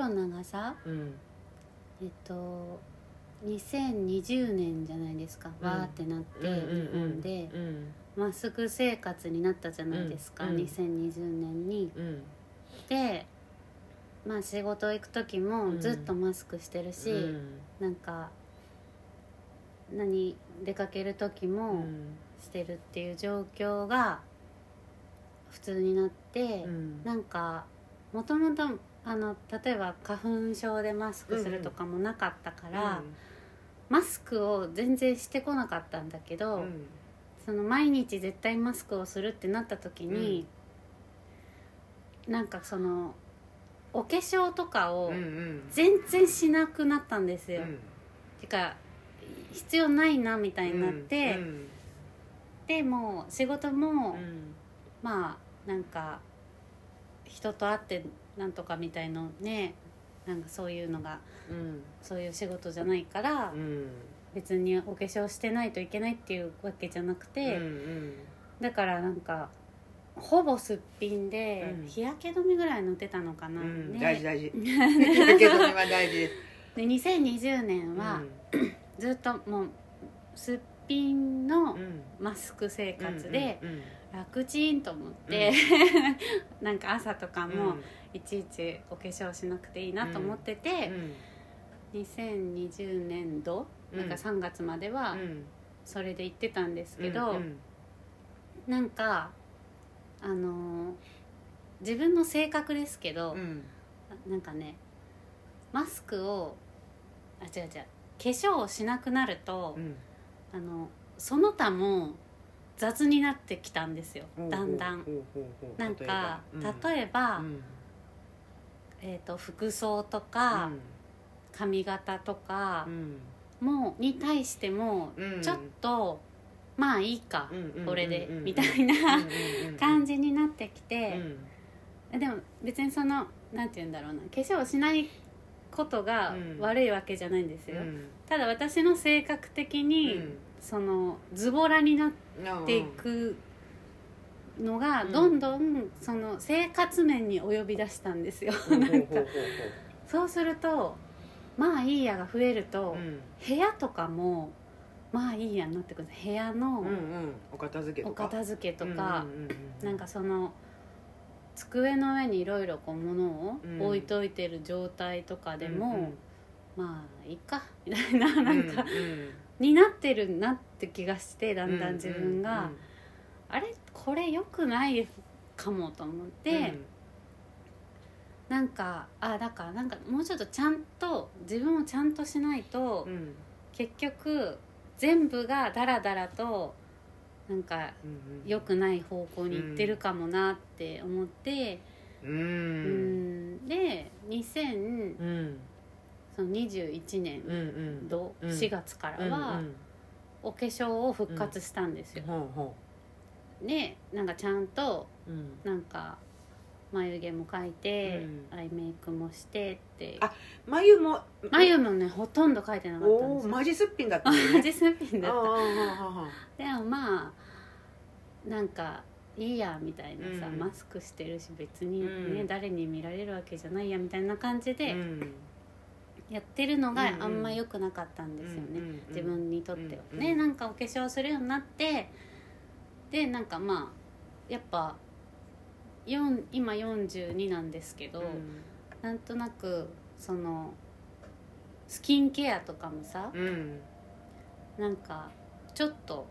ロナがさうん。えっと2020年じゃないですか、うん。わーってなって、日本で。うん。マスク生活になったじゃないですか、うんうん。2020年に。うんでまあ仕事行く時もずっとマスクしてるし、うん。なんか何出かける時うもん。してるっていう状況が普通になって、うん。なんかもともとあの例えば花粉症でマスクするとかもなかったから、マスクを全然してこなかったんだけど、うん。その毎日絶対マスクをするってなった時に、なんかそのお化粧とかをうんうん。全然しなくなったんですよ。うん。てか必要ないなみたいになって、うん。でもう仕事も、うん。まあなんか人と会ってなんとかみたいのねなんかそういうのがうん。そういう仕事じゃないから、うん。別にお化粧してないといけないっていうわけじゃなくて、うんだからなんかほぼすっぴんで、うん。日焼け止めぐらい塗ってたのかな、うんね。大事大事。だけどめは大事。ですで2020年はずっともうすっぴんのうん。マスク生活でうんうん楽ちんと思って、なんか朝とかうん。もいちいちお化粧しなくていいなと思ってて、2020年度なんか3月まではうん。それで行ってたんですけど、うんなんかあのー自分の性格ですけど、うん。なんかねマスクをあ違う違う化粧をしなくなると、うん。あのその他も雑になってきたんですよ。だんだん。なんか例例えば、うんえー、と服装とか、髪型とかうん。もに対してもうん。ちょっと、まあいいか、うんこれで、うんみたいな感じじになってきて、でも別にそのなんて言うんだろうな化粧をしないことがうん。悪いわけじゃないんですよ、ただ私の性格的に、そのズボラになっていくのがうんどんどんその生活面に及び出したんですよ、ななんか。そうするとまあいいやが増えると、部屋とかもまあいいやになってくる部屋のお片付けおとか。片付けとか、なんかその机の上にいろいろこう物をうん置いといてる状態とかでも、まあいいかみたいななんか、うんになってるなって気がしてだんだん自分が、うんあれこれ良くないかもと思って、うん。なんかあだからなんかもうちょっとちゃんと自分をちゃんとしないと、うん。結局全部がダラダラとなんかうん良くない方向に行ってるかもなって思って、ううん。ん、で2021うん。年うんうん。度うん。4月からはうんお化粧を復活したんですよ、ほうほでなんかちゃんとううん。なんか眉毛も描いて、うん。アイメイクもしてって。あ眉も眉もねほとんど描いてなかったんおですよ。おマジすっぴんだったね。マジすっぴんだった。ああああああでもまあなんかいいやみたいなさ、うん。マスクしてるし別にね、うん。誰に見られるわけじゃないやみたいな感じでうん。やってるのがあんま良くなかったんですよね、うんうんうん自分にとっては、うんうんねなんかお化粧するようになってでなんかまあやっぱ4今42なんですけど、なんとなくそのスキンケアとかもさ、うん。なんかちょっと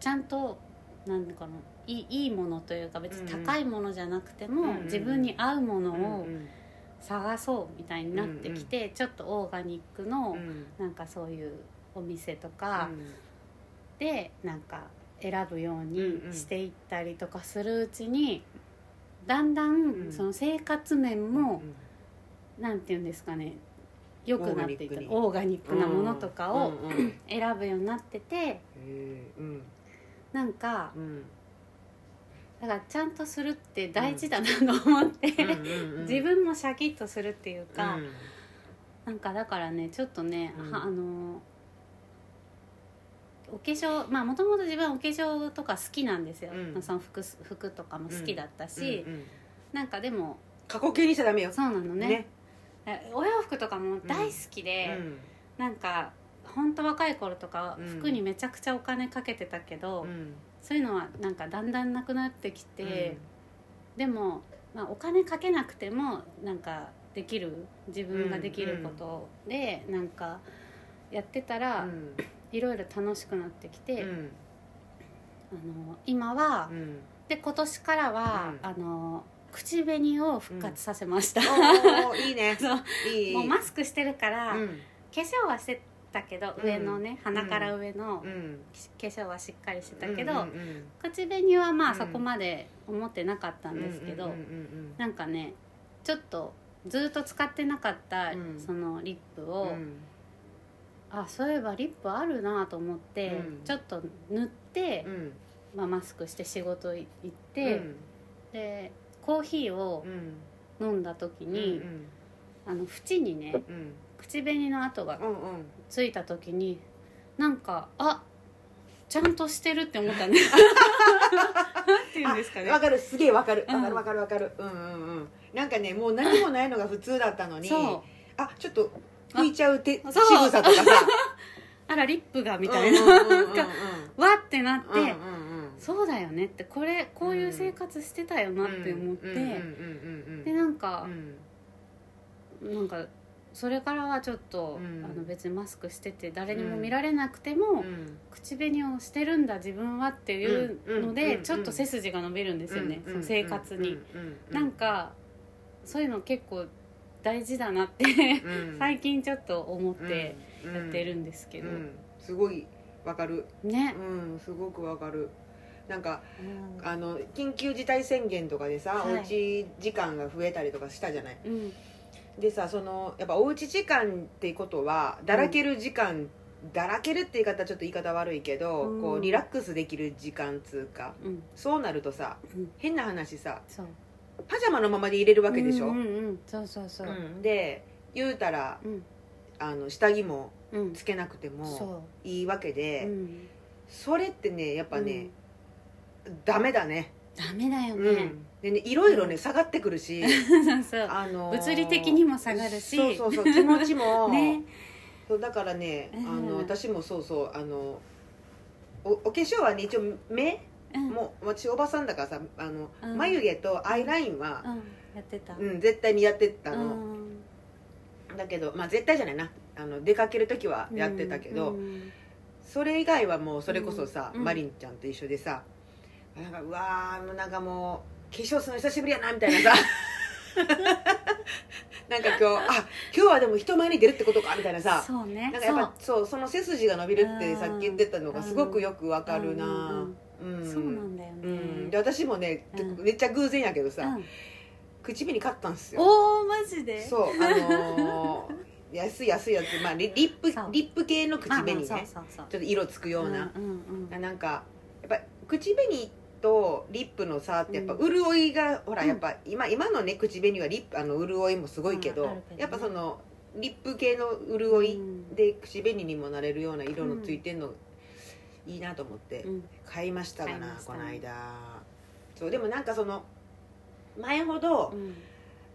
ちゃんとなんかないいいいものというか別に高いものじゃなくても、うんうん自分に合うものうんを探そうみたいになってきて、ちょっとオーガニックのうん。なんかそういうお店とかでなんか選ぶようにしていったりとかするうちにだんだうん。んその生活面もなんていうんですかね良くなっていったオーガニックなものとかを選ぶようになっててなんかうん。だからちゃんとするって大事だなと思って、自分もシャキッとするっていうか、うん。なんかだからねちょっとね、あのお化粧まあもともと自分はお化粧とか好きなんですよ、うん。その服服とかも好きだったし、うんなんかでも過去形にしちゃダメよ。そうなのね。えお洋服とかも大好きで、うん。なんか本当若い頃とかうん。服にめちゃくちゃお金かけてたけど、うん。そういうのはなんかだんだんなくなってきて、でも、まあ、お金かけなくてもなんかできる。自分ができることで、なんかやってたうら、んいろいろ楽しくなってきて、うん。あの今は、うん。で今年からは、うん。あの口紅を復活させました、いいね。そう。いい。もうマスクしてるから、うん。化粧はしてたけど、うん。上のね鼻から上のうん。化粧はしっかりしてたけど、口紅はまあうん。そこまで思ってなかったんですけど、なんかねちょっとずっと使ってなかった、うん。そのリップを、あそういえばリップあるなと思って、うん。ちょっと塗って、うん。まあ、マスクして仕事行っうて、ん。でコーヒーをうん。飲んだ時うんに、あの縁にねうん。口紅の跡がうんうん。ついた時になんかあちゃんとしてるって思ったね。なんていうんですかね。わかる。すげえわかる。うん。わかるわかるわかる。うんうんうん。なんかねもう何もないのが普通だったのにそう。あちょっと拭いちゃう手仕そう。草とかさ。あらリップがみたいな、なんかわってなって、うんうんうん。そうだよねってこれこういう生活してたよなって思って、でなんかう、ん。なんかそれからはちょっと、うん。あの別にマスクしてて誰にも見られなくても、うん。口紅をしてるんだ自分はっていうので、うんちょっと背筋が伸びるんですよね、うんその生活に、なんかそういうの結構大事だなってうん。最近ちょっと思ってうん。やってるんですけど、うん。すごいわかる。ね、うんすごくわかる。なんかうん。あの緊急事態宣言とかでさ、はい。おうち時間が増えたりとかしたじゃない。うん。でさそのやっぱおうち時間ってことはだらける時間、だらけるって言い方はちょっと言い方悪いけど、うん。こうリラックスできる時間つうか。うん。そうなるとさうん。変な話さパジャマのままで入れるわけでしょ、うんうんうん。そうそうそう。うん。で言うたらうん。あの下着もうん。つけなくてもそいいわけう、で、うん、それってねやっぱね、ダメだね。ダメだようね、ん。でねいろいろね下がってくるし、そうそう。あのー物理的にも下がるし。そうそうそう気持ちも、ね。そうだからね、うん。あの私もそうそうあのおお化粧はね一応目うん。もう私おばさんだからさあの、うん。眉毛とアイラインは、うん。やってた。うん絶対にやってたの、うん。だけどまあ絶対じゃないな。あの出かける時はやってたけど、うん。それ以外はもうそれこそさ、うん。マリンちゃんと一緒でさなんかうわーもうなんかもう化粧するの久しぶりやなみたいなさ。なんか今日あ今日はでも人前に出るってことかみたいなさ。そうね。なんかやっぱそう。その背筋が伸びるってうんさっき言ってたのがすごくよくわかるな。うんそうそうなんだよね、うん。で私もね、うん。めっちゃ偶然やけどさ、うん。口紅買ったんですよ。おおマジで？そうあのー 安い安いやつ、まあ、リリップそう。リップ系の口紅ね、まあまあそうそうそう。ちょっと色つくような、うんうんうん。なんかやっぱ口紅とリップの差ってやっぱ潤いが、ほらうん。やっぱ今今のね口紅はリップあの潤いもすごいけど,、うんあるけどね。やっぱそのリップ系の潤いうん。で口紅にもなれるような色のついてんの、いいなと思ってうん。買いましたがな、買いました。この間。そうでもなんかその前ほどうん。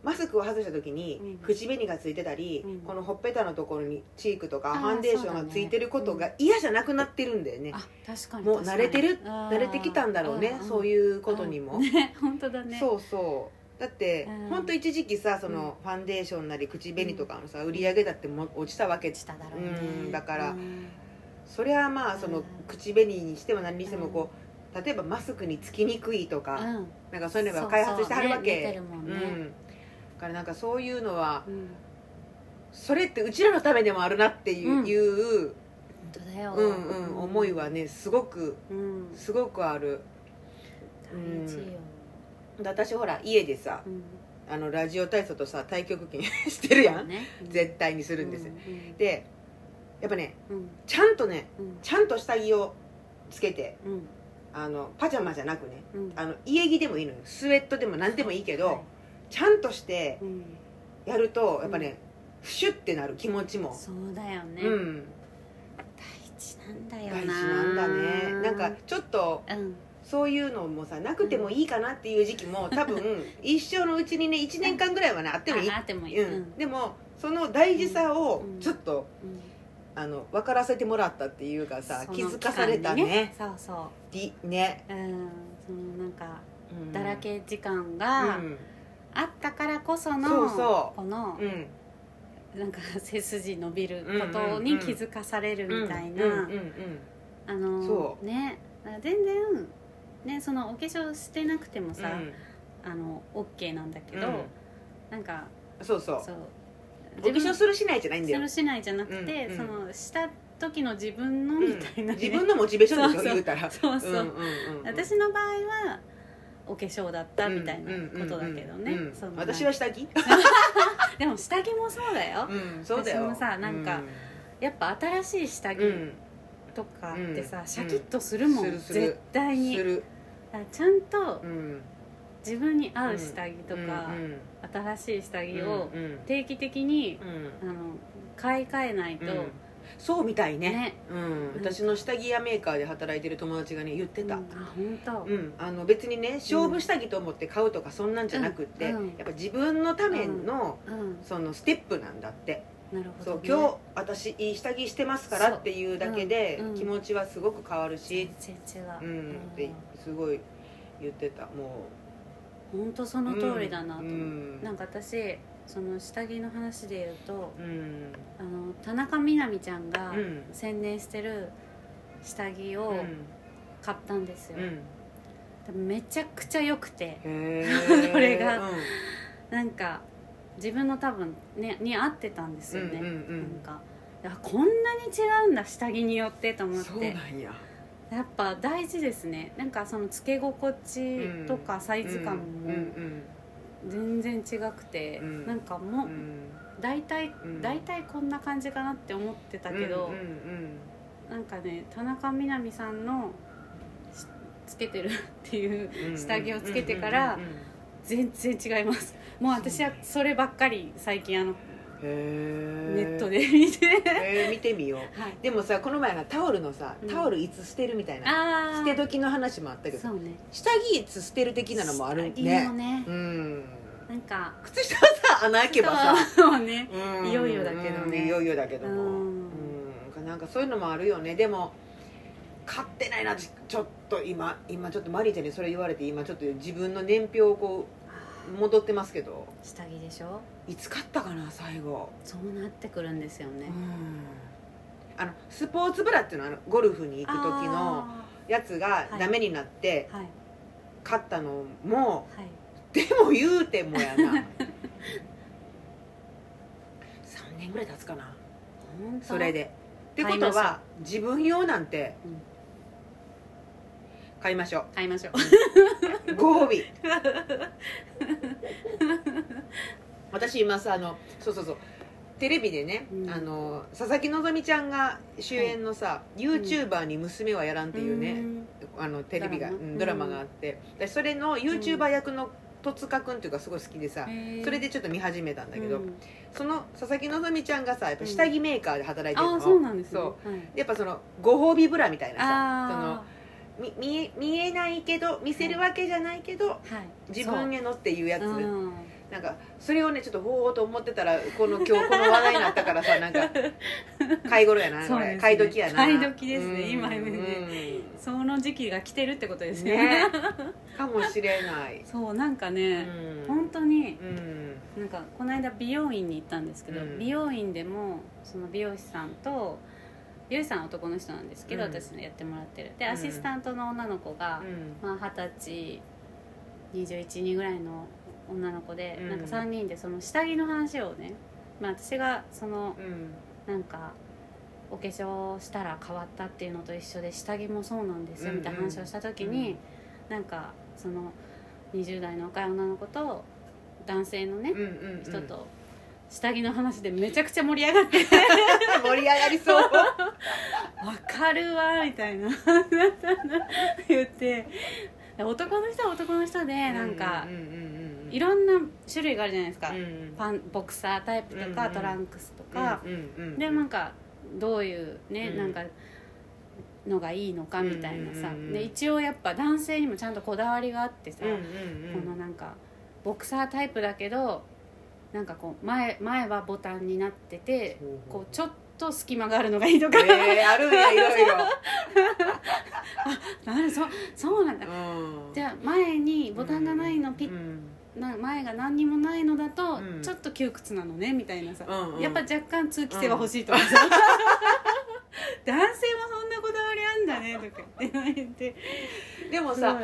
マスクを外した時にうん。口紅がついてたり、うん。このほっぺたのところにチークとかあーファンデーションがついてることが嫌じゃなくなってるんだよね、あ確かにもう慣れてる慣慣れてきたんだろうね、そうういうことにも、ね 本当だね。そうそう。だって、うん。ほんと一時期さそのファンデーションなり口紅とかのさ売り上げだっても落ちたわけ。だろうね。うんだからうんそれはまあそのうん口紅にしても何にしてもこう例えばマスクにつきにくいとか、うん。なんかそういうのが開発してはるわけ。そうんね。うん、だからなんかそういうのはうん。それってうちらのためでもあるなっていう,、うん。いう本当だよ。うんうん、思いはねすごくうん。すごくある。大事よ。で私ほら家でさうん。あのラジオ体操とさ太極拳してるやん、ね。絶対にするんですでやっぱねうん。ちゃんとねうん。ちゃんと下着をつけてうん。あのパジャマじゃなくねうん。あの家着でもいいのよ。スウェットでも何でもいいけど、はい。ちゃんとしてうん。やるとやっぱね、フシュってなる気持ちも。そうだよね。うん。大事なんだよ大事ななんだね。なんかちょっとうん。そういうのもさなくてもいいかなっていう時期も多分 一生のうちにね1年間ぐらいはねあってもいい。ああってもいい、うん。でもその大事さをちょっと、うんあの分からせてもらったっていうかさその気づかされたね。そうそりね、ううんそのなんかうん。だらけ時間うがん。あったからこその、そうそう。このうん。なんか 背筋伸びることに気づかされるみたいな、うんうんうんあのそね。全然ねそのお化粧してなくてもさ、うん。あの OK なんだけど、うん。なんかそうそう。そうお化粧するしないじゃないんだよ。するしないじゃなくて、うんうん。そのした時の自分のみたいな、ね。自分のモチベーションでしょそうそう。言うたら。そうそう、んんうんうん。私の場合はお化粧だったみたいなことだけどね、うんうん私は下着？でも下着もそうだよ、うんそうだよ。私もさなんかやっぱ新しい下着うん。うんとかってさ、うん。シャキッとするもん、絶対に。ちゃんとうん。自分に合う下着とか、うん新しい下着うんをうん。定期的に、うん。あの買い替えないと、うん。そうみたいね。ね。うん、私の下着屋メーカーで働いてる友達がね言ってた、うん。あ本当、うん、あの別にね勝負下着と思って買うとかそんなんじゃなくって、うん。うん。やっぱ自分のための、うん。そのステップなんだって。なるほど、ね、そう今日私いい下着してますからっていうだけで気持ちはすごく変わるし、全然違う、うん。ってすごい言ってた。も本当その通りだなと。思う、うん。なんか私その下着の話で言うとううん。あの田中みな実ちゃんがうん。宣伝してる下着をうん。買ったんですよ、うん。めちゃくちゃ良くて。これが。うん。なんか自分の多分ねに合ってたんですよね、うんうんうん。なんかこんなに違うんだ下着によってと思っそうてなんややっぱ大事ですね。なんかそのつけ心地とかサイズ感うんも全然違くて、うん。なんかもううん。うん大体うん。大体こんな感じかなって思ってたけど、うんうんなんかね田中みな実さんのしつけてるっていううん下着をつけてからうんうんうん全然違います。もう私はそればっかり最近あのへネットで見て。へー見てみよう。はい。でもさこの前がタオルのさうん。タオルいつ捨てるみたいなああ捨て時の話もあったけどね。下着いつ捨てる的なのもあるね。もね。うん。なんか靴下はさ穴開けばさそうねうん。いよいよだけどね。うんいよいよだけども。うん。うん。なんかそういうのもあるよね。でも買ってないなちちょっと今今ちょっとマリーちゃんにそれ言われて今ちょっと自分の年表をこう戻ってますけど下着でしょ？いつ買ったかな最後。そうなってくるんですよね。うん。あのスポーツブラっていうのはゴルフに行く時のあやつがダメになってーはい。買ったのもはい。でも言うてもやな。3年ぐらい経つかな。それで。ってことは自分用なんてうん買いましょう。買いましょう。ご褒美。私今さあのそうそうそう。テレビでね、うん。あの佐々木希ちゃんが主演のさ、YouTuber に娘はやらんっていうね、ん。あのテレビがドラマがあって、でそれの YouTuber 役の戸塚君っていうかすごい好きでさ、それでちょっと見始めたんだけど、うん。その佐々木希ちゃんがさやっぱ下着メーカーで働いてるの、そうなんですね。そう。はい。やっぱそのご褒美ブラみたいなさそのあみ見え見えないけど見せるわけじゃないけど、あはい。自分へのっていうやつ、うん。なんかそれをねちょっとほうと思ってたらこの今日この話題になったからさなんか 買い頃やなね。買い時やな。買い時ですねうん今ね。うん。その時期が来てるってことですね。ね。かもしれない、そうなんかね、うん。本当にうん。なんかこの間美容院に行ったんですけど、うん。美容院でもその美容師さんと美容師さんは男の人なんですけど、うん。私のやってもらってる。でうん。アシスタントの女の子が、うん。まあ、20歳21人ぐらいの女の子で、うん。なんか3人でその下着の話をね、まあ、私がそのうん。なんかお化粧したら変わったっていうのと一緒で下着もそうなんですようんみたいな話をした時に、なんかその20代の若い女の子と男性のね、うんうんうん。人と下着の話でめちゃくちゃ盛り上がって。盛り上がりそう「わかるわ」みたいな。言って。男の人は男の人でなんかいろんな種類があるじゃないですか、うんパンボクサータイプとか、うんうんトランクスとか、うんでなんかどういうね、うん。なんかのがいいのかみたいなさ、で一応やっぱ男性にもちゃんとこだわりがあってさ、このなんかボクサータイプだけどなんかこう前前はボタンになっててこうちょっと隙間があるのがいいとか、えー、あるんやいろいろ、なるそうそうなんだ。うん。じゃあ前にボタンがないのピッうん。な前が何にもないのだとうん。ちょっと窮屈なのねみたいなさ、うんうん。やっぱ若干通気性が欲しいとかさ、男性もそんなこだわりあんだねとか言ってでもさ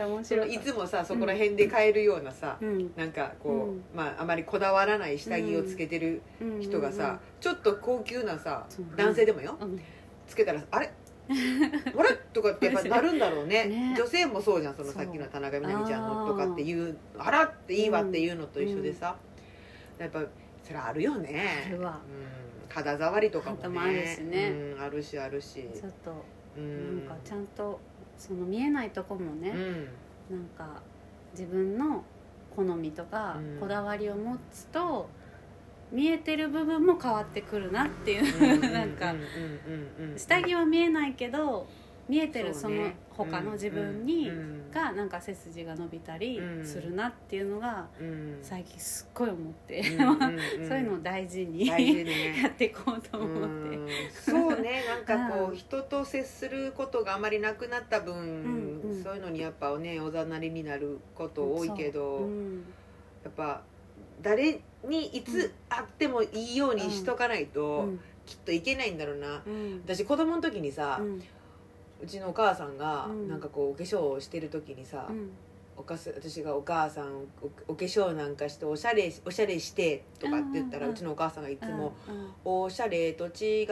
いつもさそこら辺で買えるようなさ、うん。なんかこう、うん。まああまりこだわらない下着をつけてる人がさ、ちょっと高級なさ男性でもよ、うん。つけたらあれ？あれ？とかってやっぱなるんだろうね。ね。女性もそうじゃんそのさっきの田中みな実ちゃんのとかっていうあらっていいわっていうのと一緒でさ、やっぱそれあるよね。あるわ。うん、肌触りとかもね。肌もあるしね。うん、あるしあるし。ちょっとうなんんかちゃんとその見えないとこもね、うん。なんか自分の好みとかうん。こだわりを持つと見えてる部分も変わってくるなっていううん。なんか下着は見えないけど見えてるそうのね他の自分にがなんか背筋が伸びたりうん。するなっていうのがうん。最近すっごい思って そういうのを大事に大事ね。やっていこうと思って。うん。そうね なんかこううん人と接することがあまりなくなった分、んうん。そういうのにやっぱねおざなりになること多いけど、そうう。ん。やっぱ誰にいつ会ってもいいようにしとかないと、うん。きっといけないんだろうな。うん。私子供の時にさ、ううんちのお母さんがうん。なんかこうお化粧をしてる時にさ、うん。おかす私がお母さんおお化粧なんかしておしゃれおしゃれしてとかって言ったら、ううんちのお母さんがいつもうんうん「おしゃれと違い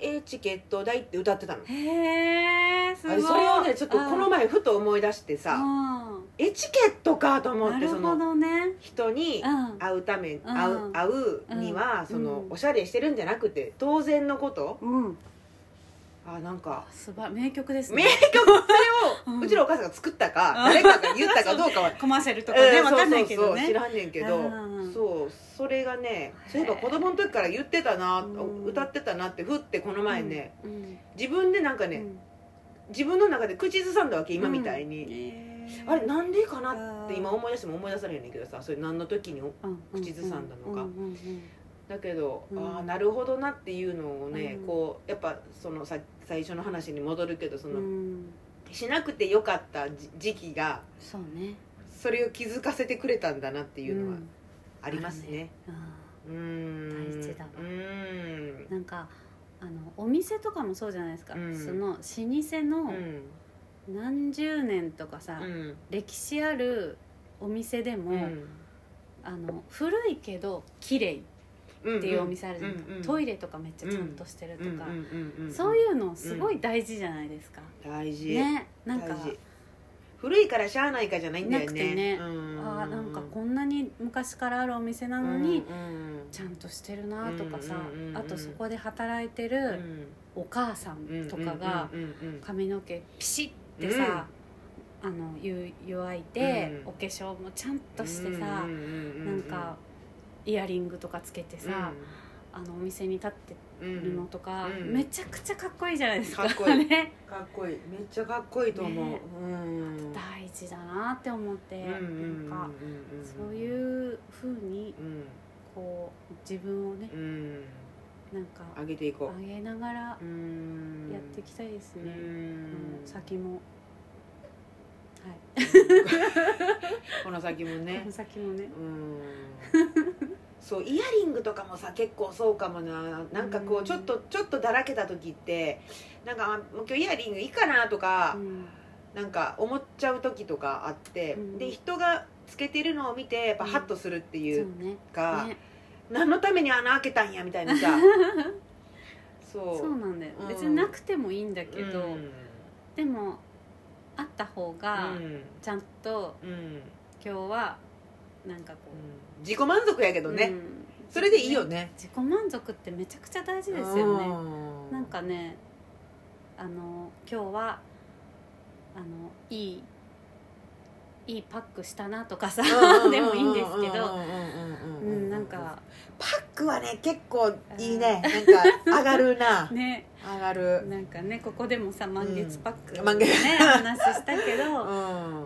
エチケット代」って歌ってたの。へえすごい。それをねちょっとこの前ふと思い出してさあエチケットかと思なるほってそのどね。人にうん。会うため会う会うにはうん。そのうん。おしゃれしてるんじゃなくて当然のことうんあなんか。すば名曲です名ね曲？それ うん。をうちのお母さんが作ったかうん。誰かが言ったかどうかは。コマーシャルとかねうんわかんないけどそうそうそう。知ねらんねんけど。うん。そうそれがねそういえば子供の時から言ってたなうん。歌ってたなってふってこの前ねうん。自分でなんかねうん。自分の中で口ずさんだわけ今みたいに。あれなんでかなって今思い出しても思い出されへんねんけどさそれ何の時にうん。うん。口ずさんだのか。うん。うん。うんだけど、うん。ああなるほどなっていうのをね、うん。こうやっぱそのさ最初の話に戻るけどその、うん。しなくてよかったじ時期がそうね。それを気づかせてくれたんだなっていうのはん。ありますね。あうーん。大事だなんかあのお店とかもそうじゃないですか、うん。その老舗のうん。何十年とかさ、うん。歴史あるお店でも、うん。あの古いけど綺麗っていうお店あるじゃないですか、うんうん。トイレとかめっちゃちゃんとしてるとか、うんそういうのすごい大事じゃないですか、大事、ねなんか。古いからしゃあないかじゃないんだよね。なくてね。うん。あーなんかこんなに昔からあるお店なのに、うんちゃんとしてるなとかさ、あとそこで働いてうるん。お母さんとかが髪の毛ピシッてさ、あの湯湯わいて、うん。お化粧もちゃんとしてさ、なんかイヤリングとかつけてさ、あのお店に立ってうんるのとか、うん。めちゃくちゃかっこいいじゃないですかかっこいい。ね。かっこいい。めっちゃかっこいいと思う、ね。うん。大事だなって思って、なんかそうういうふうにん。こう自分をねうん。なんか上げていこ上げながらやっていきたいですね、ううん。ん先もはいこの先もこねの先もね。うん。そうイヤリングとかもさ結構そうかもな。なんかこううん。ちょっとちょっとだらけた時ってなんかあもう今日イヤリングいいかなとか、うん。なんか思っちゃう時とかあって、うんで人がつけてるのを見てやっぱハッとするってそいううね。か、ね。何のために穴開けたんやみたいなさ。そう。そうなんだよ、うん。別になくてもいいんだけど、うん。でもあった方がうん。ちゃんとうん。今日はなんかこ自己満足やけう、どね、うん。それでいいよね。自己満足ってめちゃくちゃ大事ですよね。うん。なんかねあの今日はあのいいいいパックしたなとかさでもいいんですけどうんなんかパックはね結構いいね。なんか上がるな。ね上がる。なんかねここでもさ満月パックうん。満月。ね話したけ うど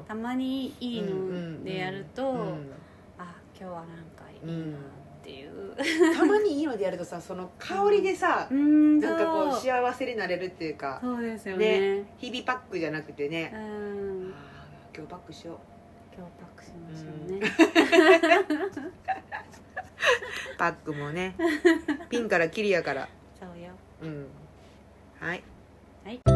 ん。たまにいいのでやると、うんあ今日はなんかいいなっていう、たまにいいのでやるとさその香りでさ、うん。なんかこう幸せになれるっていうかそうですよね。日々パックじゃなくてね、うん。今日パックしよう今日パックしましょうね、パックもねピンからキリやから。そうよ。うんはい。はい。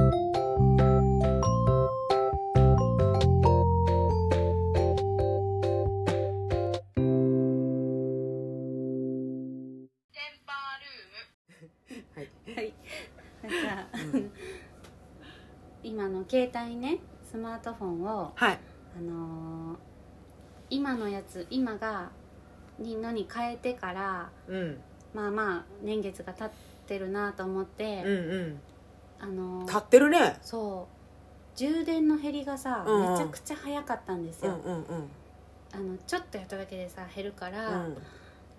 はい。はい。なんか、うん。今の携帯ねスマートフォンをはい。あのー今のやつ今がにのに変えてからうん。まあまあ年月が経ってるなと思って、うんうんあのー立ってるね。そう。充電の減りがさ、うん。うんめちゃくちゃ早かったんですよ、うんうんうん。あのちょっとやっただけでさ減るから、うん。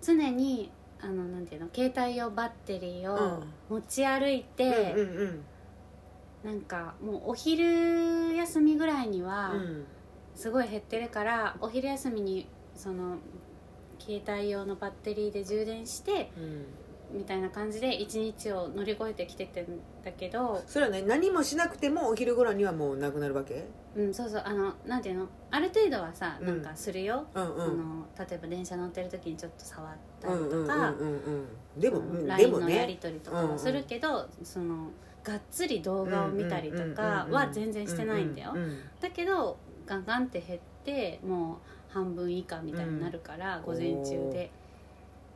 常にあのなんていうの携帯用バッテリーをうん。持ち歩いて、うんうん。なんかもうお昼休みぐらいにはうん。すごい減ってるから、お昼休みにその携帯用のバッテリーで充電してうんみたいな感じで一日を乗り越えてきててんだけど、それはね何もしなくてもお昼頃にはもうなくなるわけ？うん、そうそうあのなんていうの？ある程度はさうん。なんかするよ、うんうん。その例えば電車乗ってる時にちょっと触ったりうんうんうんとか、うん。うんでもそのうんで LINE ものやりね取りとかはするけど、そのがっつり動画を見たりとかは全然してないんだよ、うんうんだけどガンガンって減ってもう半分以下みたいになるから、ん午前中で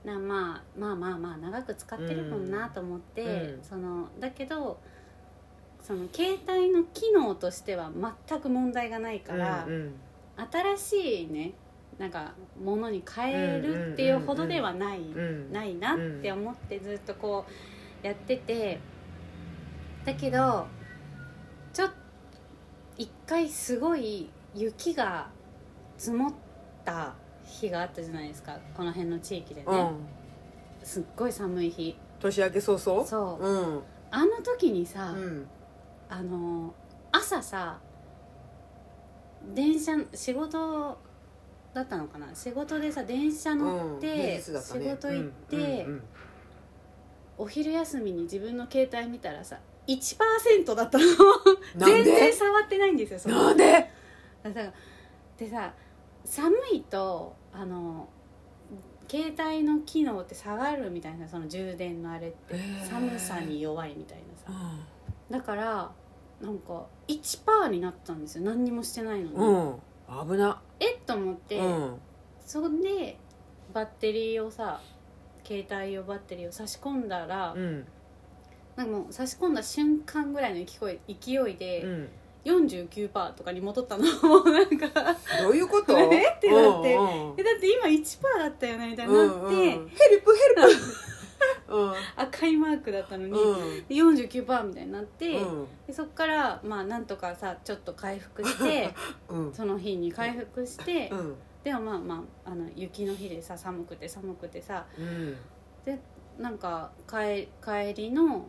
なまあまあまあまあ長く使ってるもんなと思って、うん。そのだけどその携帯の機能としては全く問題がないから、うんうん。新しいねなんかものに変えるっていうほどではない、うん。ないなって思ってずっとこうやっててだけどちょっ一回すごい雪が積もった日があったじゃないですか。この辺の地域でね、うん。すっごい寒い日。年明け早々？そう。うん。あの時にさ、うん。あの朝さ電車仕事だったのかな？仕事でさ電車乗っうん。て、平日だったね。仕事行って、うんうんお昼休みに自分の携帯見たらさ1%だったの。なんで？全然触ってないんですよそのなんで？だからでさ寒いとあの携帯の機能って下がるみたいなその充電のあれって。寒さに弱いみたいなさ。うだからなんか1%になったんですよ。何にもしてないのに、んうん。危な。えっと思って、うん。そんでバッテリーをさ携帯用バッテリーを差し込んだら、うん。なんかもう差し込んだ瞬間ぐらいの勢い勢いで、うん49%とかに戻ったの。もうなんかどういうこと？え？ってなって。うんうん。えだって今1%だったよねみたいにうなって、んうんヘルプヘルプ。うん。赤いマークだったのに、うん。で49%みたいになって、うん。でそっからまあなんとかさちょっと回復してうん。その日に回復して、うん。でもまあまああの雪の日でさ寒くて寒くてさうん。なんか帰帰りの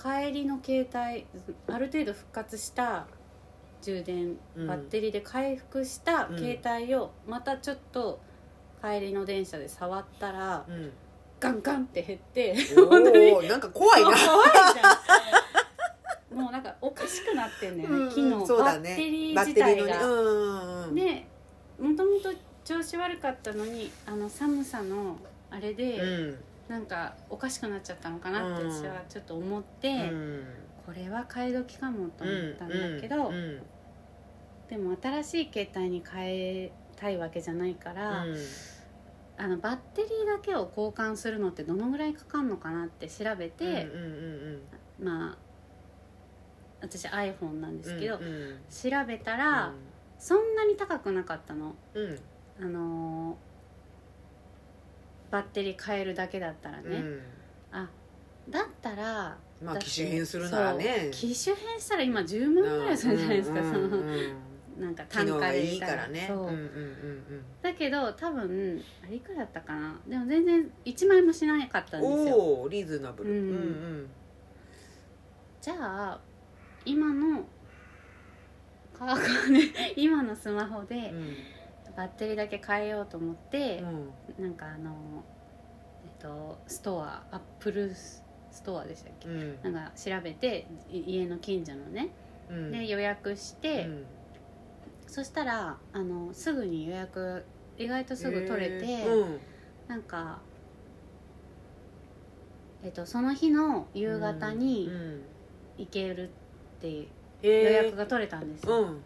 帰りの携帯ある程度復活した充電うんバッテリーで回復したうん。携帯をまたちょっと帰りの電車で触ったらうん。ガンガンって減ってお本当にー なんか怖いな。怖いじゃん。もうなんかおかしくなってんだよね、機能、バッそうだね。テリーバッ自テリーのね体が、うんうん。でもともと調子悪かったのにあの寒さのあれで、うんなんかおかしくなっちゃったのかなってうん。私はちょっと思って、うん。これは買い時かもと思ったんだけど、うんうんでも新しい携帯に変えたいわけじゃないから、あのバッテリーだけを交換するのってどのぐらいかかるのかなって調べて、まあ私 iPhone なんですけど、うんうん調べたら、そんなに高くなかったの。うん。あのーバッテリー変えるだけだったらね、うん。あだったらまあ機種変するならね。機種変したら今10万ぐらいするじゃないですか、うんうんそのうん。なんか単価でいいからね。そう、うんうんうんだけど多分あれいくらだったかな？でも全然1万円もしなかったんうんですよ。おおリーズナブル。うん。うんじゃあ今のカーカね。今のスマホでうんバッテリーだけ変えようと思ってう、ん。なんかあのえっとストアアップルストアでしたっけ、うん。なんか調べてい家の近所のね。うん。で予約して、うん。そしたらあのすぐに予約意外とすぐ取れて、へー。うん。なんか、えっと、その日の夕方にうん。行けるって予約が取れたんですよ、うん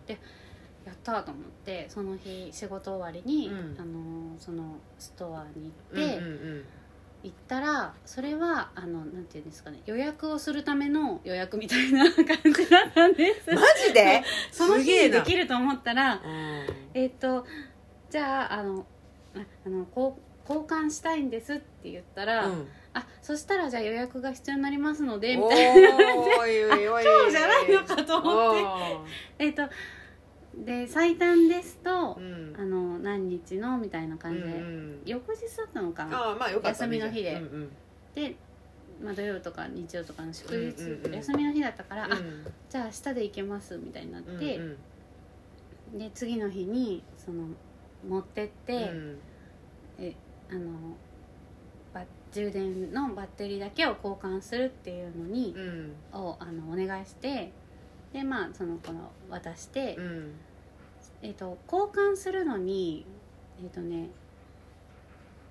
やったーと思ってその日仕事終わりに、うん。あのそのストアに行って、うんうん行ったらそれはあのなんていうんですかね予約をするための予約みたいな 感じだったんです。マジで？その日できると思ったらうん。えっ、とじゃああのああのこう交換したいんですって言ったら、うん。あそしたらじゃあ予約が必要になりますのでみおたいな。今日じゃないのかと思って。おえっとで最短ですとー、うん。あの何日のみたいな感じで、うんうん。翌日だったのか。なああまあよかった。ね休みの日で。うんうん。で、まあ、土曜とか日曜とかの祝日、うんうんうん。休みの日だったから、あうん。じゃあ明日で行けますみたいになって、うんで次の日にその持ってって、うん。えあのバ充電のバッテリーだけを交換するっていうのに、うん。をあのお願いしてでまあそのこの渡して、うん。えっと交換するのにえっ、とね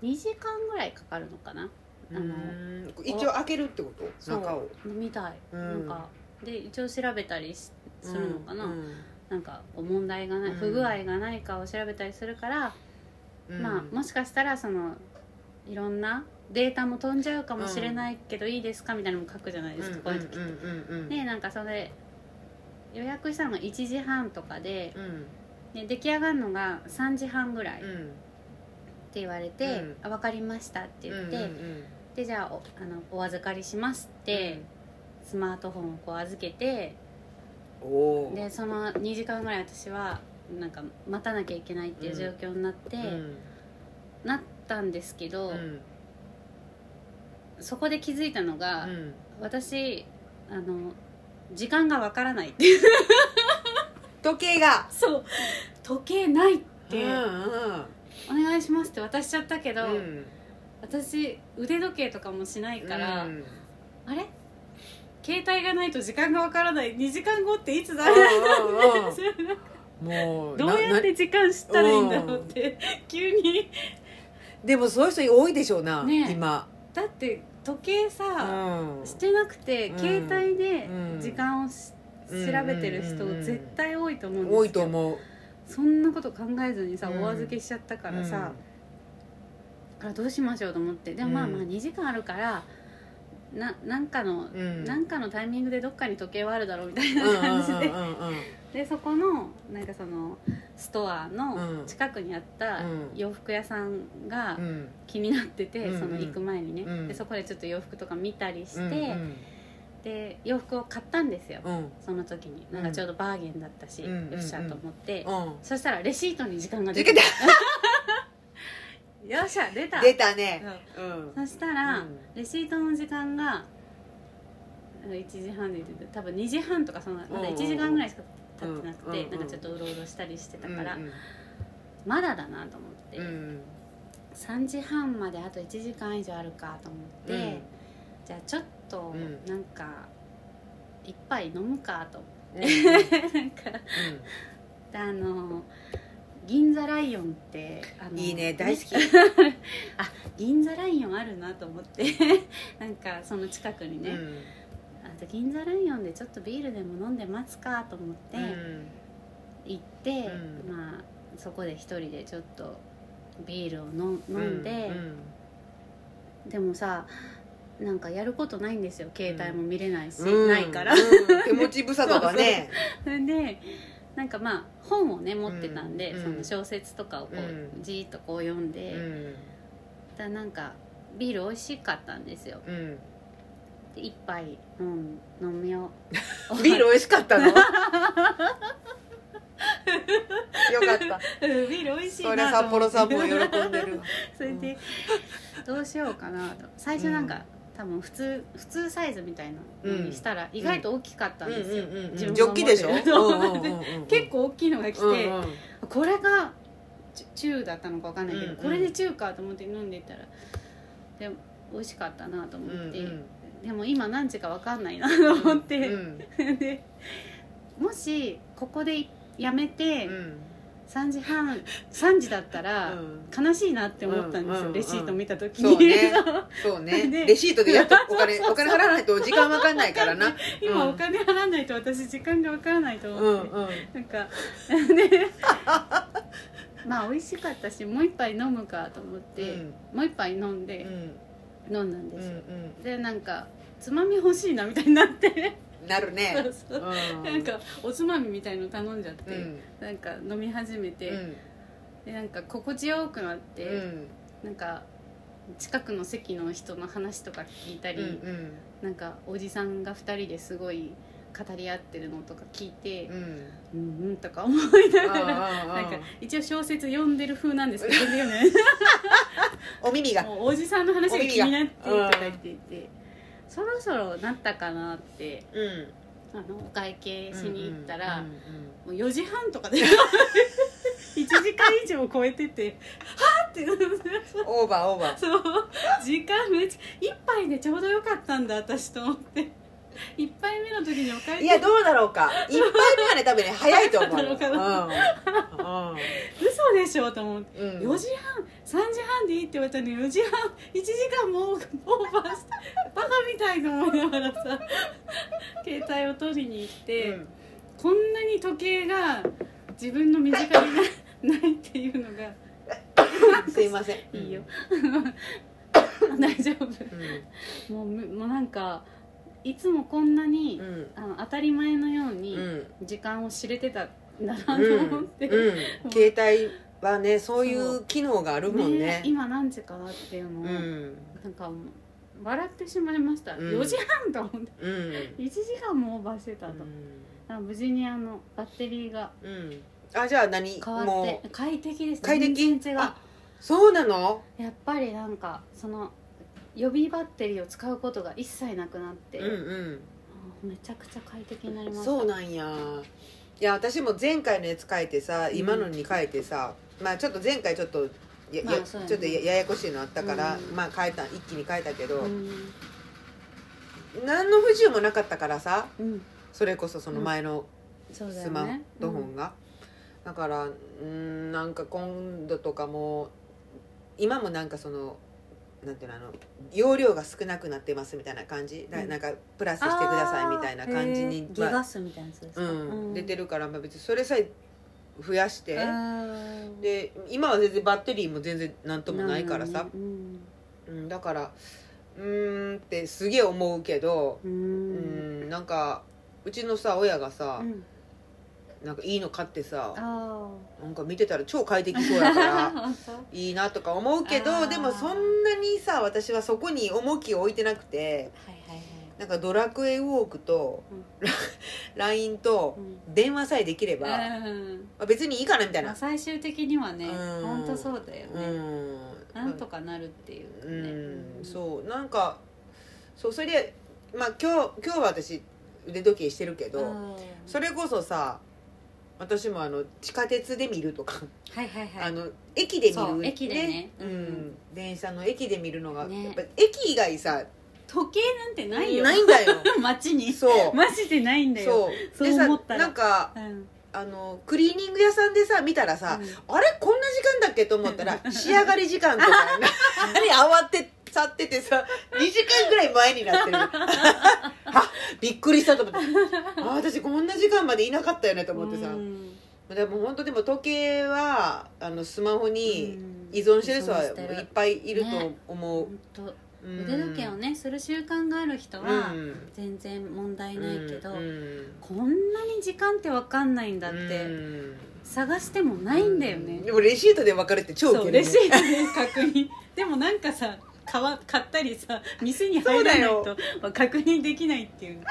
2時間ぐらいかかるのかな？あのうん。一応開けるってこと？中を。みたい、うん。なんかで一応調べたりしするのかな、うん。なんか問題がないうん。不具合がないかを調べたりするから、うん。まあもしかしたらそのいろんなデータも飛んじゃうかもしれないけどいいですか？みたいなのも書くじゃないですか、こういう時って。でなんかそれ予約したのが1時半とかでうん。で出来上がるのが3時半ぐらいってうん言われてうん「あ分かりました」って言って、でじゃあおあのお預かりしますって、スマートフォンをこう預けてでその2時間ぐらい私はなんか待たなきゃいけないっていう状況になって、うん。なったんですけど、うん。そこで気づいたのが、うん。私あの時間がわからないっていう。時計が。そう。時計ないって、うんお願いしますって渡しちゃったけど、うん。うん私腕時計とかもしないから、うん。あれ？携帯がないと時間がわからない。2時間後っていつだ？うんうん もうどうやって時間知ったらいいんだろうって急に。でもそういう人多いでしょうな、ね今、だって時計うさ、ん。してなくて、うん。携帯でうん。時間をし、うん調べてる人うん。絶対多いと思うんですよ。多いと思う。そんなこと考えずにさ、うん。お預けしちゃったからさ、あどうしましょうと思って。でもまあうん。まあ2時間あるからななんかの、うん。なんかのタイミングでどっかに時計はあるだろうみたいな感じで、でそこのなんかそのストアのうん。近くにあったうん。洋服屋さんがうん。気になってて、うんその行く前にね、うん。でそこでちょっと洋服とか見たりして、うんで洋服を買ったんですよ、うん。その時に。なんかちょうどバーゲンだったし、うんよっしゃと思って、うん。そしたらレシートに時間が出出てた。よっしゃ出た。出たね。そしたら、うん。レシートの時間が1時半で言ってて多分2時半とかそんなまだ1時間ぐらいしか経ってなくて、うんうんうんなんかちょっとうろうろしたりしてたから、うんまだだなと思って、うん。3時半まであと1時間以上あるかと思って、うん。じゃあちょっとうん。なんか一杯飲むかと思うんって、なんかであの銀座ライオンってあのいいね大好き。あ銀座ライオンあるなと思って。なんかその近くにね、うん。あと銀座ライオンでちょっとビールでも飲んで待つかと思ってうん。行って、うん。まあそこで一人でちょっとビールを飲飲んで、でもさなんかやることないんですよ。携帯も見れないし、うん。ないから、うん。手持ち無沙汰だね。でなんかまあ本をね持ってたんで、うん。その小説とかをこう、うん。じーっとこう読んで、うん。だなんかビール美味しかったんですよ一杯飲ん飲みよう。ビール美味しかったの？よかった。うんビール美味しいそれ札幌さんも喜んでる それでどうしようかなと。最初なんか、多分普通普通サイズみたいなのにしたら意外と大きかったんですよ、うんうんうんうん。自分がジョッキでしょ？結構大きいのが来て、うんうん。これがち中だったのか分かんないけど、うんうん。これで中かと思って飲んでいったらでも美味しかったなと思って、うんうんでも今何時か分かんないなと思って、うん。でもしここでやめてうん。3時半3時だったらうん。悲しいなって思ったんですよ、うんうん。うんレシート見た時に、そうね。そうね。でレシートでやっと お金お金払わないと時間わかんないからな。今うん。お金払わないと私時間が分からないとう思って、んうん。なんかね。まあ美味しかったしもう一杯飲むかと思って、もう一杯飲んで、うん飲んだんうんですよ、うんでなんかつまみ欲しいなみたいになって。なるね。そうそう。うん。なんかおつまみみたいの頼んじゃって、うん。なんか飲み始めて、うん。でなんか心地よくなって、うん。なんか近くの席の人の話とか聞いたり、うんなんかおじさんが2人ですごい語り合ってるのとか聞いてうん。うんとか思いながらなんか一応小説読んでる風なんですけど お耳が。おじさんの話が気になってとお耳がか言っていてそろそろなったかなってうん。あのお会計しに行ったら、うんうんもう4時半とかで 1時間以上超えててはあってなって。オーバーオーバー。そう。時間めっちゃ一杯でちょうどよかったんだ私と思って一杯目の時にお会計いやどうだろうか。一杯目はね多分ね早いと思うよ早かったの 嘘でしょと思って、う。んうん。4時半3時半でいいって言われたのに4時半1時間もオーバーしてバカみたいと思いながらさ。携帯を取りに行って、うん。こんなに時計が自分の身近になないっていうのが。すいません。いいよ、大丈夫。うん。もうむもうなんかいつもこんなに、うん。あの当たり前のよううにん。時間を知れてたんだなとうん思って、うん。携帯はねそういう機能があるもんね。今何時かなっていうのを、うん。なんか笑ってしまいました、うん。4時半と思って。うん。1時間もオーバーしてたと、あ無事にあのバッテリーがうん。あじゃあ何？変わっもて快適です快適？全然違うあそうなの？やっぱりなんかその予備バッテリーを使うことが一切なくなって、うんうん。あめちゃくちゃ快適になりました。そうなんや。いや私も前回のやつ変えてさうん。今のに変えてさ、まあちょっと前回ちょっとや、やまあそうやね。ちょっとやややこしいのあったから、うん。まあ変えた一気に変えたけど、うん、何の不自由もなかったからさうん、それこそその前のそうだスマートフォンが、だからうんなんか今度とかも今もなんかそのなんていうのあの容量が少なくなってますみたいな感じ、なうん。なんかプラスしてくださいみたいな感じにあーへーギガ数みたいなやつですか、うん出てるるから、まあ、別にそれさえ増やしてで今は全然バッテリーも全然なんともないからさ、うんうん、だからうーんってすげえ思うけどううん。んなんかうちのさ親がさ、うんなんかいいの買ってさあなんか見てたら超快適そうやから いいなとか思うけどでもそんなにさ私はそこに重きを置いてなくてはいはいはいなんかドラクエウォークと、LINE とうん。電話さえできれば、まうんあ、別にいいかなみたいな。まあ、最終的にはねうん。本当そうだようね、ん。なんとかなるっていううね、ん。そう。なんかそうそれでまあ今日今日は私腕時計してるけど、うん。それこそさ私もあの地下鉄で見るとか、はいはいはい。あの駅で見る駅でね。ううんん、電車の駅で見るのが、ね。やっぱ駅以外さ時計なんてないよ。ないんだよ。街に。そう。マジでないんだよ。そう。でさなんかうん。あのクリーニング屋さんでさ見たらさ、あれこんな時間だっけと思ったら 仕上がり時間とか何 慌て去っててさ2時間ぐらい前になってる。あびっくりしたと思って。あ私こんな時間までいなかったよねと思ってさ、うん。でも本当でも時計はあのスマホにうん。依存してる人はいっぱいいると思う、本当うん。腕時計をねする習慣がある人はうん。全然問題ないけど、うんこんなに時間って分かんないんだってうん。探してもないんだよね、でもレシートで分かるって超ウケるね。レシートで確認。でもなんかさ買わ買ったりさ店に入らないと確認できないっていう。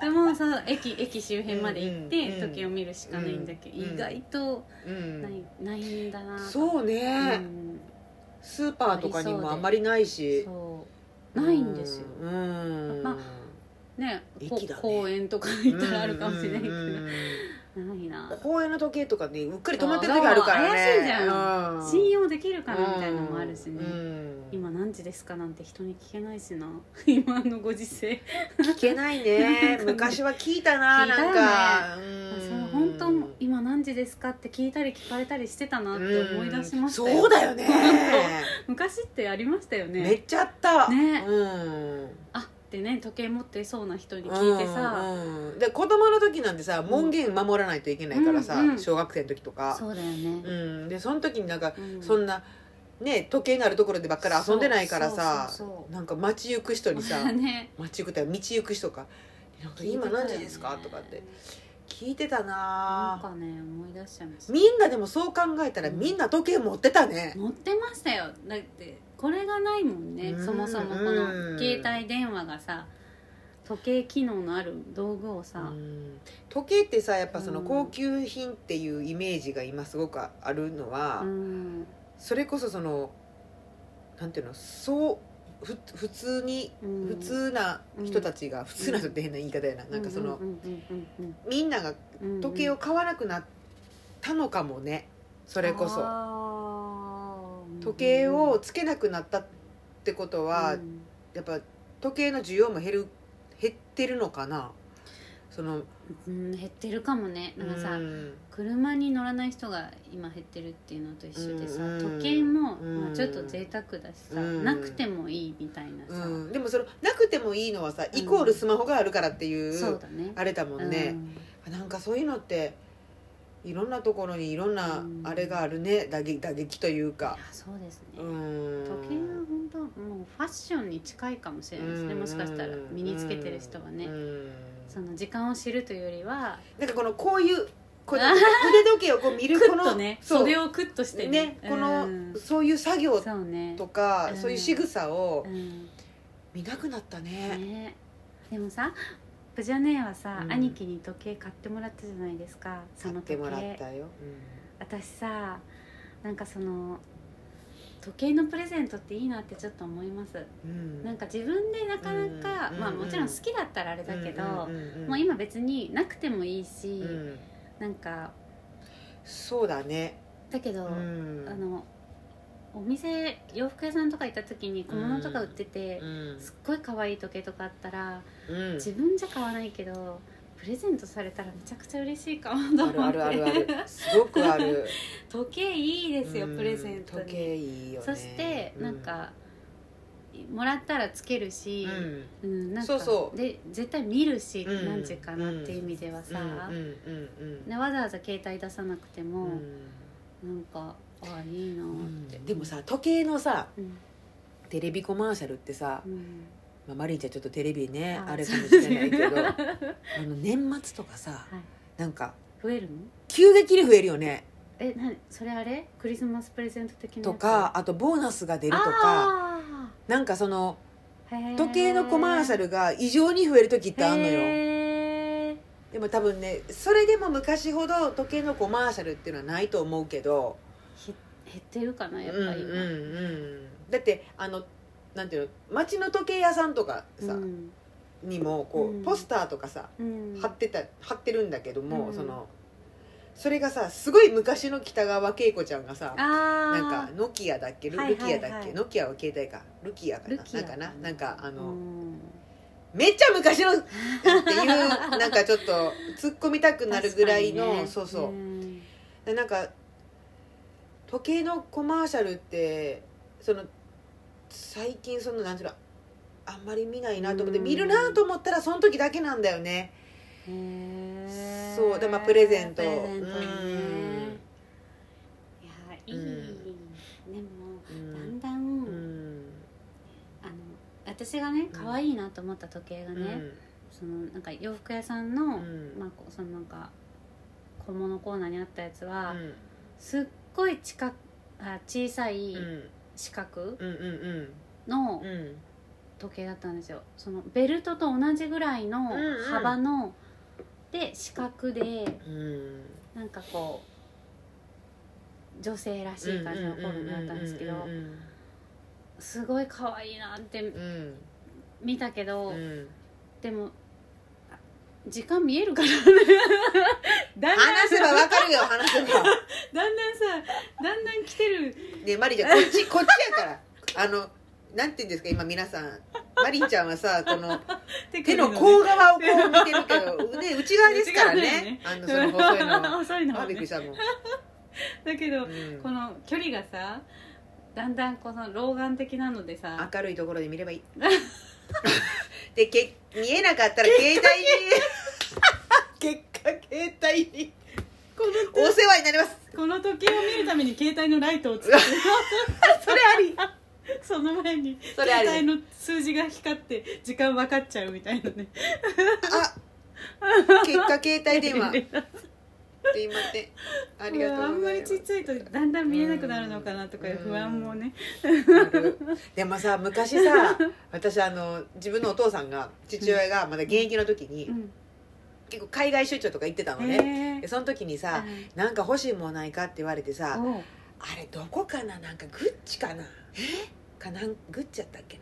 でもさ駅駅周辺まで行って、時計を見るしかないんだけど、うん。意外とうん。ない,、ないんだなそうね、うん。スーパーとかにもあんまりないし。そないんですよ。うん。まねこ駅だね。公園とか行ったらあるかもしれないけど、ないな。公園の時計とかねうっかり止まってる時あるからね。怪しいじゃん。うん。信用できるかなみたいなのもあるしね、うん。今何時ですかなんて人に聞けないしな。今のご時世。聞けないね。昔は聞いたな聞いたよね。なんか。そううん。本当今何時ですかって聞いたり聞かれたりしてたなって思い出しましたよ、そうだよね。昔ってやりましたよね。めっちゃあった。ね。うん。あってね時計持ってそうな人に聞いてさ、うんうんで子供の時なんてさ門限守らないといけないからさ、うんうん小学生の時とか。そうだよね、うん、でその時になんか、うん。そんなね時計のあるところでばっかり遊んでないからさなんか街行く人にさ ね。街行くって道行く人か「なんか今何時ですか?」とかって聞いてたなんなかね思い出しちゃいましたみんなでもそう考えたらみんな時計持ってたね。持ってましたよ。だってこれがないもんねうん。そもそもこの携帯電話がさ時計機能のある道具をさ、うん。時計ってさやっぱそのうん。高級品っていうイメージが今すごくあるのは、うん。それこそそのなんていうのそうふ普通にうん。普通な人たちが、普通な人って変な言い方やな、なんかその、みんなが時計を買わなくなったのかもね。それこそ時計をつけなくなったってことは、うん。やっぱ時計の需要も減る減ってるのかな？そのうん減ってるかもね。なんかさ、うん。車に乗らない人が今減ってるっていうのと一緒でさ、うん時計も、うんまあ、ちょっと贅沢だしさ、うんなくてもいいみたいなさ、うん、でもそのなくてもいいのはさイコールスマホがあるからっていう、そうだね。あれだもんね、なんかそういうのっていろんなところにいろんなうん。あれがあるね。打撃打撃というか。やそうですね、うん。時計は本当もうファッションに近いかもしれないですね、もしかしたら身につけてる人はね、うん。その時間を知るというよりはなんかこのこういうこのあ 腕時計をこう見るクこのね袖をクッとしてね。ねこの、うんそういう作業とか、うん。そういう仕草をうん。見なくなったね。ね。でもさプジャネーはさ、うん。兄貴に時計買ってもらったじゃないですかその時計。買ってもらったよ、私さなんかその時計のプレゼントっていいなってちょっと思います。うん。なんか自分でなかなか、うん。まあもちろん好きだったらあれだけど、もう今別になくてもいいし、うんなんか。そうだね、だけど、うん。あのお店洋服屋さんとか行った時に小物とか売ってて、うん。すっごい可愛い時計とかあったらうん。自分じゃ買わないけどプレゼントされたらめちゃくちゃ嬉しいかもと思って。あるあるある。すごくある。時計いいですよ、うん。プレゼントに。時計いいよね。そしてなんか、もらったらつけるしう、ん。うんなんかそうそう。で絶対見るし、うん何時かなっていう意味ではさ、うん。わざわざ携帯出さなくても、うん。なんかああいいなって、でもさ時計のさうん。テレビコマーシャルってさ、うん。まあ、マリンちゃんちょっとテレビねああれかもしれないけど あの年末とかさはい、なんか増えるの？急激に増えるよね。えなそれあれ？クリスマスプレゼント的なとかあとボーナスが出るとかあなんかその時計のコマーシャルが異常に増える時ってあんのよ。でも多分ねそれでも昔ほど時計のコマーシャルっていうのはないと思うけどひ減ってるかなやっぱり今、うんうんうん、だってあのなんていうの街の時計屋さんとかさ、うん。にもこう、うん。ポスターとかさうん。貼ってた貼ってるんだけども、うん。そのそれがさすごい昔の北川景子ちゃんがさあなんかノキアだっけ？ルはいはいはい。ルキアだっけ、ノキアは携帯か。ルキアかな？なんかな。なんかあの、うん。めっちゃ昔のっていうなんかちょっと突っ込みたくなるぐらいの、ね。そうそう、ん。でなんか時計のコマーシャルってその最近そのなんていうのあんまり見ないなと思ってうん。見るなと思ったらその時だけなんだよね。そうでまあプレゼント。ね。うん。いやいい、うんでもうんだんだん、うん。あの私がね可愛いなと思った時計がね、そのなんか洋服屋さんの、うん。まあそのなんか小物コーナーにあったやつは、うん。すっごい近くあ小さいうん。四角うんうんのうん。うん。時計だったんですよ。そのベルトと同じぐらいのうんうん。幅の、で四角でうん。なんかこう女性らしい感じのフォルムだったんですけどうん。うんすごい可愛いなってうん。見たけど、うん。でもあ時間見えるからね だんだん話せばわかるよ話せば。だんだんさだんだん来てる。ねマリちゃんこっちこっちやから。あのなんて言うんですか今皆さん。マリンちゃんはさこの 手の甲側をこう見てるけど、ね、内側ですからね。あのその細いのは。細いのあっくりしたもん、だけど、うん。この距離がさだんだんこの老眼的なのでさ。明るいところで見ればいい でけ見えなかったら携帯に。結果携帯に。このお世話になります。この時計を見るために携帯のライトをつけて。それあり。その前にそれあり携帯の数字が光って時間分かっちゃうみたいなね。あ結果携帯電話 すいませんありがとあうんございまりちっちゃいとだんだん見えなくなるのかなとかいう不安もね。でもさ昔さ 私あの自分のお父さんが父親がまだ現役の時に、うん。結構海外出張とか行ってたのね、へでその時にさ、うんなんか欲しいものないかって言われてえさ、あれどこかな？なんかグッチかな？え？かなんグッチやったっけ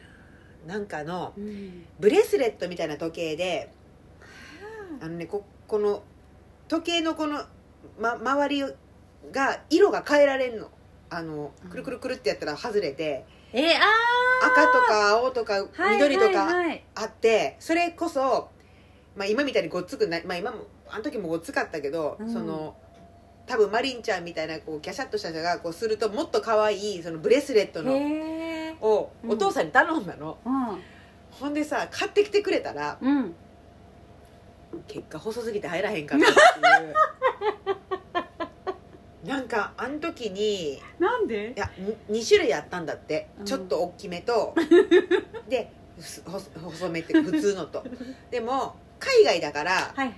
な？なんかのうん。ブレスレットみたいな時計であのねここの時計のこの、ま、周りが色が変えられんの。あのくるくるくるってやったら外れて、えー、あ赤とか青とかー緑とかはいはい。はいあってそれこそ、まあ、今みたいにごっつくない、まあ、今もあの時もごっつかったけど、うん。その多分マリンちゃんみたいなこうキャシャッとした人がこうするともっと可愛いそのブレスレットのをうんお父さんに頼んだの、うん。ほんでさ買ってきてくれたらうん結果細すぎて入らへんかったっていう。なんかあの時にいなんで？や2種類あったんだって、うん。ちょっと大きめと。でふ細細めって普通のと。でも海外だからはいはいはい。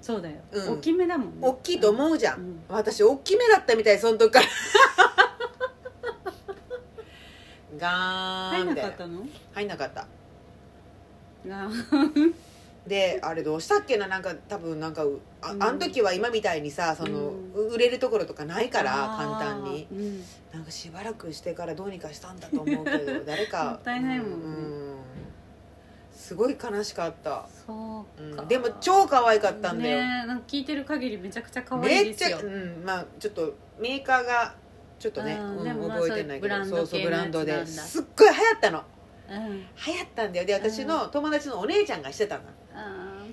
そうだよ、うん。大きめだもんね。大きいと思うじゃん、うん。私大きめだったみたいその時から。ガー入んンみたいな。なかったの？入んなかった。あであれどうしたっけななんか多分なんかうあ,、うん。あの時は今みたいにさその、う売れるところとかないから簡単に。うん。なんかしばらくしてからどうにかしたんだと思うけど 誰か。もったいないもんね。うん。すごい悲しかった、そうか、うん。でも超可愛かったんだよ、なんか聞いてる限りめちゃくちゃ可愛めっちゃ、いですよ。うん、まあちょっとメーカーがちょっとね、覚えてないけど。そうそうブブランドで。すっごい流行ったの。うん。流行ったんだよ。で私の友達のお姉ちゃんがしてたの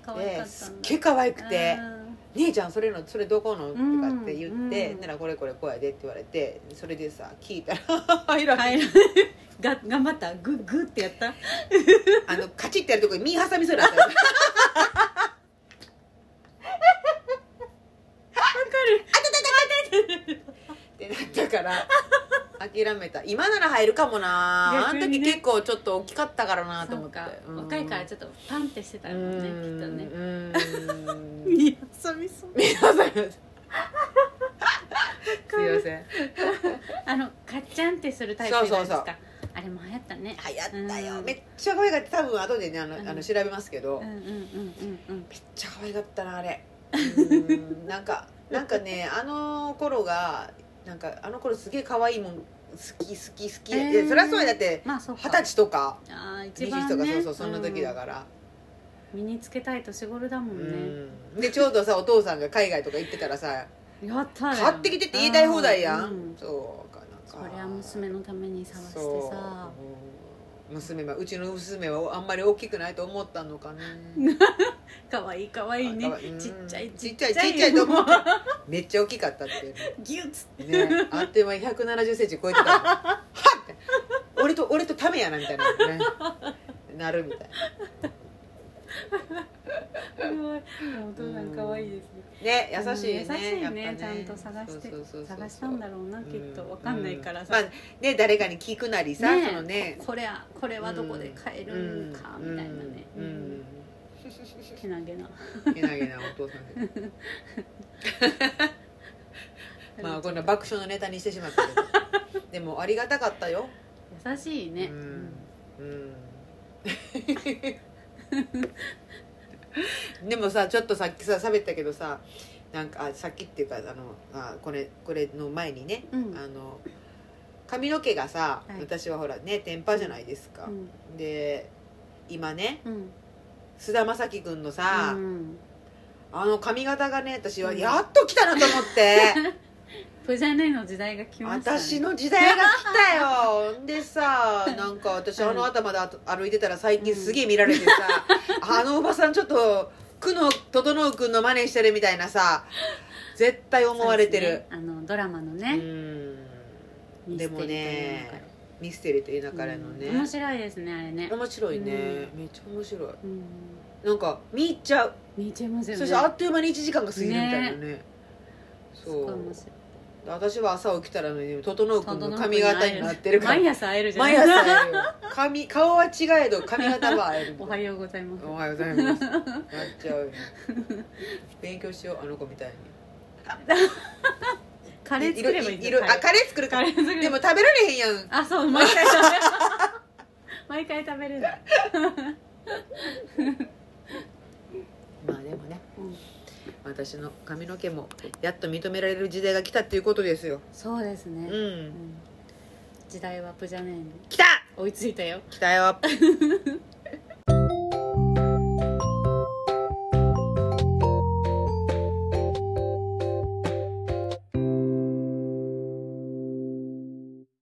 可愛かっすっげえ可愛くて。うん「姉ちゃんそれのそれどこの?」とうんかって言ってうん「ならこれこれこうやで」って言われてそれでさ聞いたら入らない。はい。が頑張った？グッグッってやった？あのカチッてやるとこに身挟みそうになったよってなったから諦めた。今なら入るかもな。あの時結構ちょっと大きかったからなと思って。若いからちょっとパンってしてたうもんねきっとんね。うん。見挟みそう目挟みますすいません。あのカッチャンってするタイプそうそうそう。あれも流行ったね。流行ったよ、うん。めっちゃ可愛かった。多分後でねあの、うん。あの調べますけど、うんうんうんうんうん。めっちゃ可愛かったなあれ。うん。なんかなんかねあの頃がなんかあの頃すげえ可愛いもん好き好き好き、えー。でそりゃそうやだって二十歳とか二十歳とかそうそうそんな時だら、から、うん身につけたい年頃だもんね、うん。でちょうどさ お父さんが海外とか行ってたらさやったね買ってきてって言いたい放題やん、うん。そうかなんか。そりゃ娘のために探してさ。う。ん娘はうちの娘はあんまり大きくないと思ったのかね。可愛い可愛いね。あ可愛い。ちっちゃいちっちゃいちっちゃいと思う。めっちゃ大きかったっていう。ギュッつって。ねあっという間に1 7 0ンチ超えてた。はっ俺と俺とためやなみたいなね。なるみたいすごいお父さん可愛いですねね優しいね優しいねちゃんと探して探したんだろうなきっと。うん。わかんないからさ、まあね誰かに聞くなりさ、ねそのね。ここれはこれはどこで買えるんかみたいなね、うん。うん。けなげな。けなげなお父さんで。まあこんな爆笑のネタにしてしまったけど。でもありがたかったよ。優しいね、うん。うん でもさちょっとさっきさ喋ったけどさなんかあさっきっていうかあのあこれこれの前にね、うん。あの髪の毛がさ、はい。私はほらね天パじゃないですか、うん。で今ねうん。菅田将暉君のさ、うん。あの髪型がね私はうん。やっと来たなと思って、プジャネの時代が来ましたね私の時代が来たよでさなんか私あの頭で歩いてたら最近すげえ見られてさ、あのおばさんちょっと久野整君の真似してるみたいなさ絶対思われてるねあのドラマのね、でもねミステリーという中でのね、うん面白いですねあれね面白いね、めっちゃ面白いうんなんか見入っちゃう見入っちゃいますよねそしてあっという間に1時間が過ぎるみたいなねすそう。ごい面白い私は朝起きたらね整君の髪型になってるから。毎朝会えるじゃん。毎朝会えるよ。髪 顔は違えど髪型は会える。おはようございます。おはようございます。なっちゃうよ。勉強しようあの子みたいに。カレー作ればいいん。いろあカレー作るか。カレー作る。でも食べられへんやん。あそう。毎回食べる 毎回食べるまあでもね。うん私の髪の毛もやっと認められる時代が来たっていうことですよ。そうですね、ううん。ん時代はプジャネーに来た！追いついたよ。来たよ